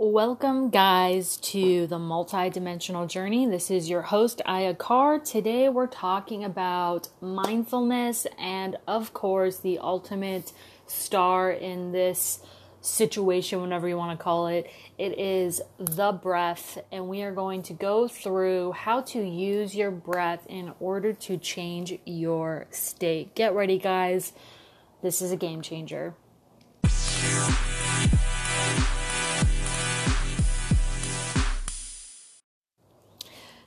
Welcome, guys, to the multidimensional journey. This is your host, Aya Kaur. Today, we're talking about mindfulness and, of course, the ultimate star in this situation, whatever you want to call it. It is the breath, and we are going to go through how to use your breath in order to change your state. Get ready, guys. This is a game changer.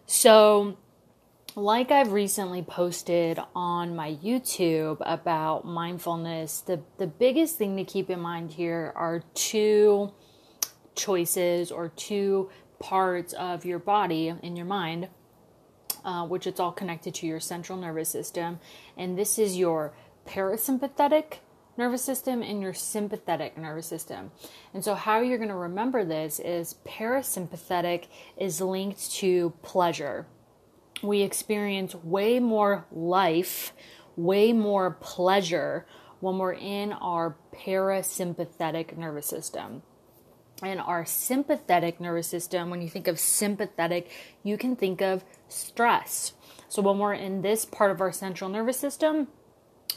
So, like I've recently posted on my YouTube about mindfulness, the, the biggest thing to keep in mind here are two choices or two parts of your body and your mind, uh, which it's all connected to your central nervous system. And this is your parasympathetic nervous system and your sympathetic nervous system. And so, how you're going to remember this is parasympathetic is linked to pleasure. We experience way more life, way more pleasure when we're in our parasympathetic nervous system. And our sympathetic nervous system, when you think of sympathetic, you can think of stress. So, when we're in this part of our central nervous system,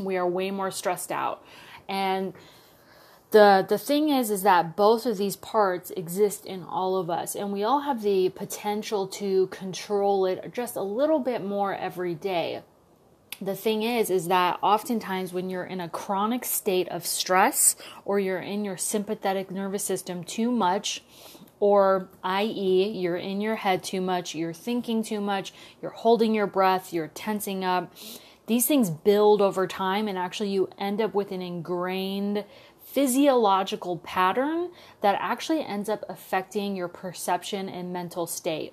we are way more stressed out. And the the thing is is that both of these parts exist in all of us and we all have the potential to control it just a little bit more every day the thing is is that oftentimes when you're in a chronic state of stress or you're in your sympathetic nervous system too much or i.e. you're in your head too much you're thinking too much you're holding your breath you're tensing up these things build over time, and actually, you end up with an ingrained physiological pattern that actually ends up affecting your perception and mental state.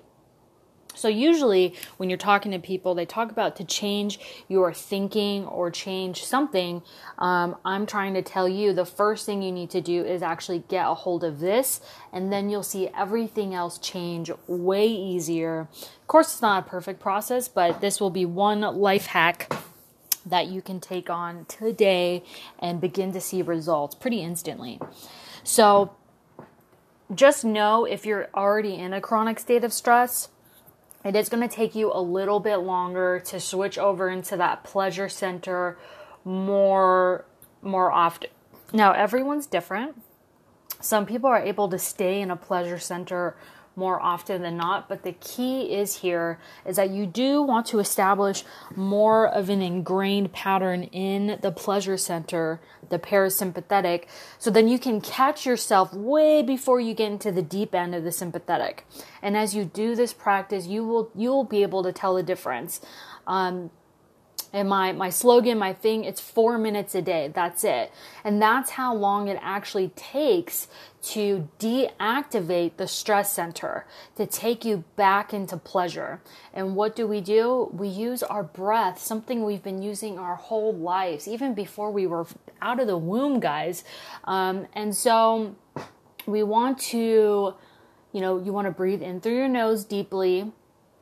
So, usually, when you're talking to people, they talk about to change your thinking or change something. Um, I'm trying to tell you the first thing you need to do is actually get a hold of this, and then you'll see everything else change way easier. Of course, it's not a perfect process, but this will be one life hack that you can take on today and begin to see results pretty instantly. So, just know if you're already in a chronic state of stress, it is going to take you a little bit longer to switch over into that pleasure center more more often. Now, everyone's different. Some people are able to stay in a pleasure center more often than not. But the key is here is that you do want to establish more of an ingrained pattern in the pleasure center, the parasympathetic, so then you can catch yourself way before you get into the deep end of the sympathetic. And as you do this practice, you will you will be able to tell the difference. Um, and my my slogan my thing it's 4 minutes a day. That's it. And that's how long it actually takes to deactivate the stress center to take you back into pleasure. And what do we do? We use our breath something we've been using our whole lives even before we were out of the womb guys. Um, and so we want to you know you want to breathe in through your nose deeply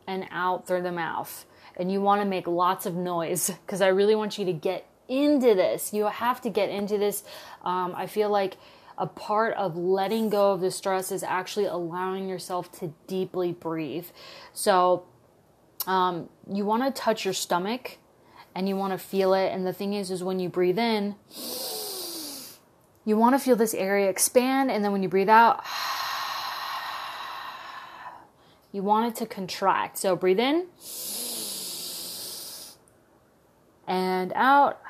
and out through the mouth and you want to make lots of noise because I really want you to get into this. You have to get into this. Um, I feel like a part of letting go of the stress is actually allowing yourself to deeply breathe. So, um, you want to touch your stomach and you want to feel it. And the thing is, is when you breathe in, you want to feel this area expand. And then when you breathe out, you want it to contract. So, breathe in and out.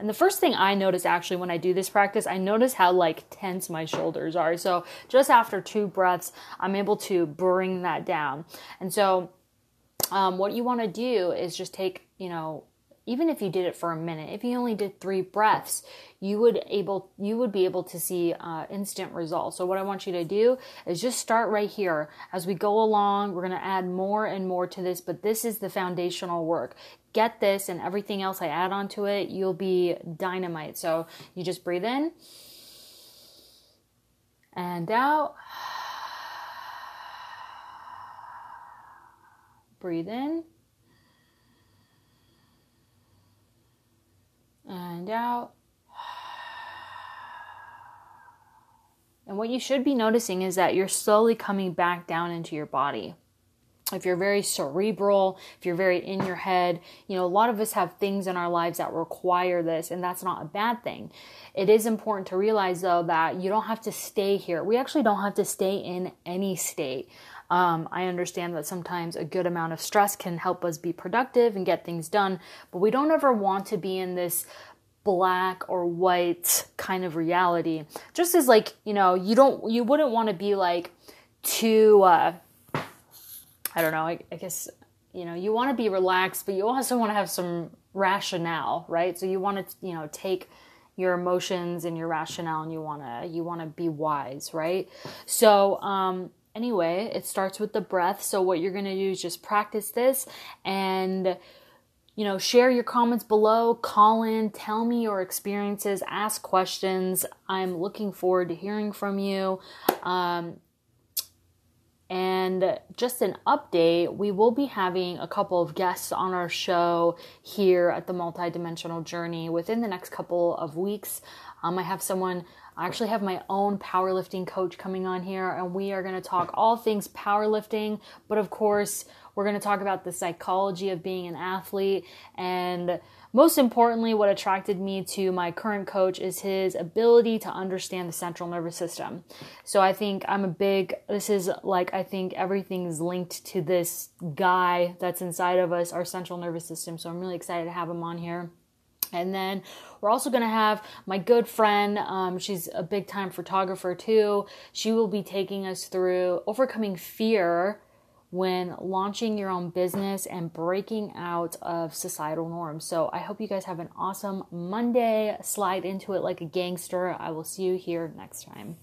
And the first thing I notice actually when I do this practice, I notice how like tense my shoulders are. So just after two breaths, I'm able to bring that down. And so um, what you want to do is just take, you know, even if you did it for a minute, if you only did three breaths, you would able you would be able to see uh, instant results. So what I want you to do is just start right here. As we go along, we're going to add more and more to this, but this is the foundational work. Get this, and everything else I add onto it, you'll be dynamite. So you just breathe in and out. Breathe in. And out. And what you should be noticing is that you're slowly coming back down into your body. If you're very cerebral, if you're very in your head, you know, a lot of us have things in our lives that require this, and that's not a bad thing. It is important to realize, though, that you don't have to stay here. We actually don't have to stay in any state. Um, I understand that sometimes a good amount of stress can help us be productive and get things done, but we don't ever want to be in this black or white kind of reality. Just as like, you know, you don't you wouldn't want to be like too uh I don't know, I, I guess you know, you want to be relaxed, but you also want to have some rationale, right? So you want to, you know, take your emotions and your rationale and you want to you want to be wise, right? So, um anyway, it starts with the breath. So what you're going to do is just practice this and you know, share your comments below, call in, tell me your experiences, ask questions. I'm looking forward to hearing from you. Um, and just an update, we will be having a couple of guests on our show here at the Multidimensional Journey within the next couple of weeks. Um, I have someone, I actually have my own powerlifting coach coming on here, and we are going to talk all things powerlifting, but of course, we're going to talk about the psychology of being an athlete and most importantly, what attracted me to my current coach is his ability to understand the central nervous system. So I think I'm a big, this is like, I think everything's linked to this guy that's inside of us, our central nervous system. So I'm really excited to have him on here. And then we're also going to have my good friend. Um, she's a big time photographer too. She will be taking us through overcoming fear when launching your own business and breaking out of societal norms. So I hope you guys have an awesome Monday. Slide into it like a gangster. I will see you here next time.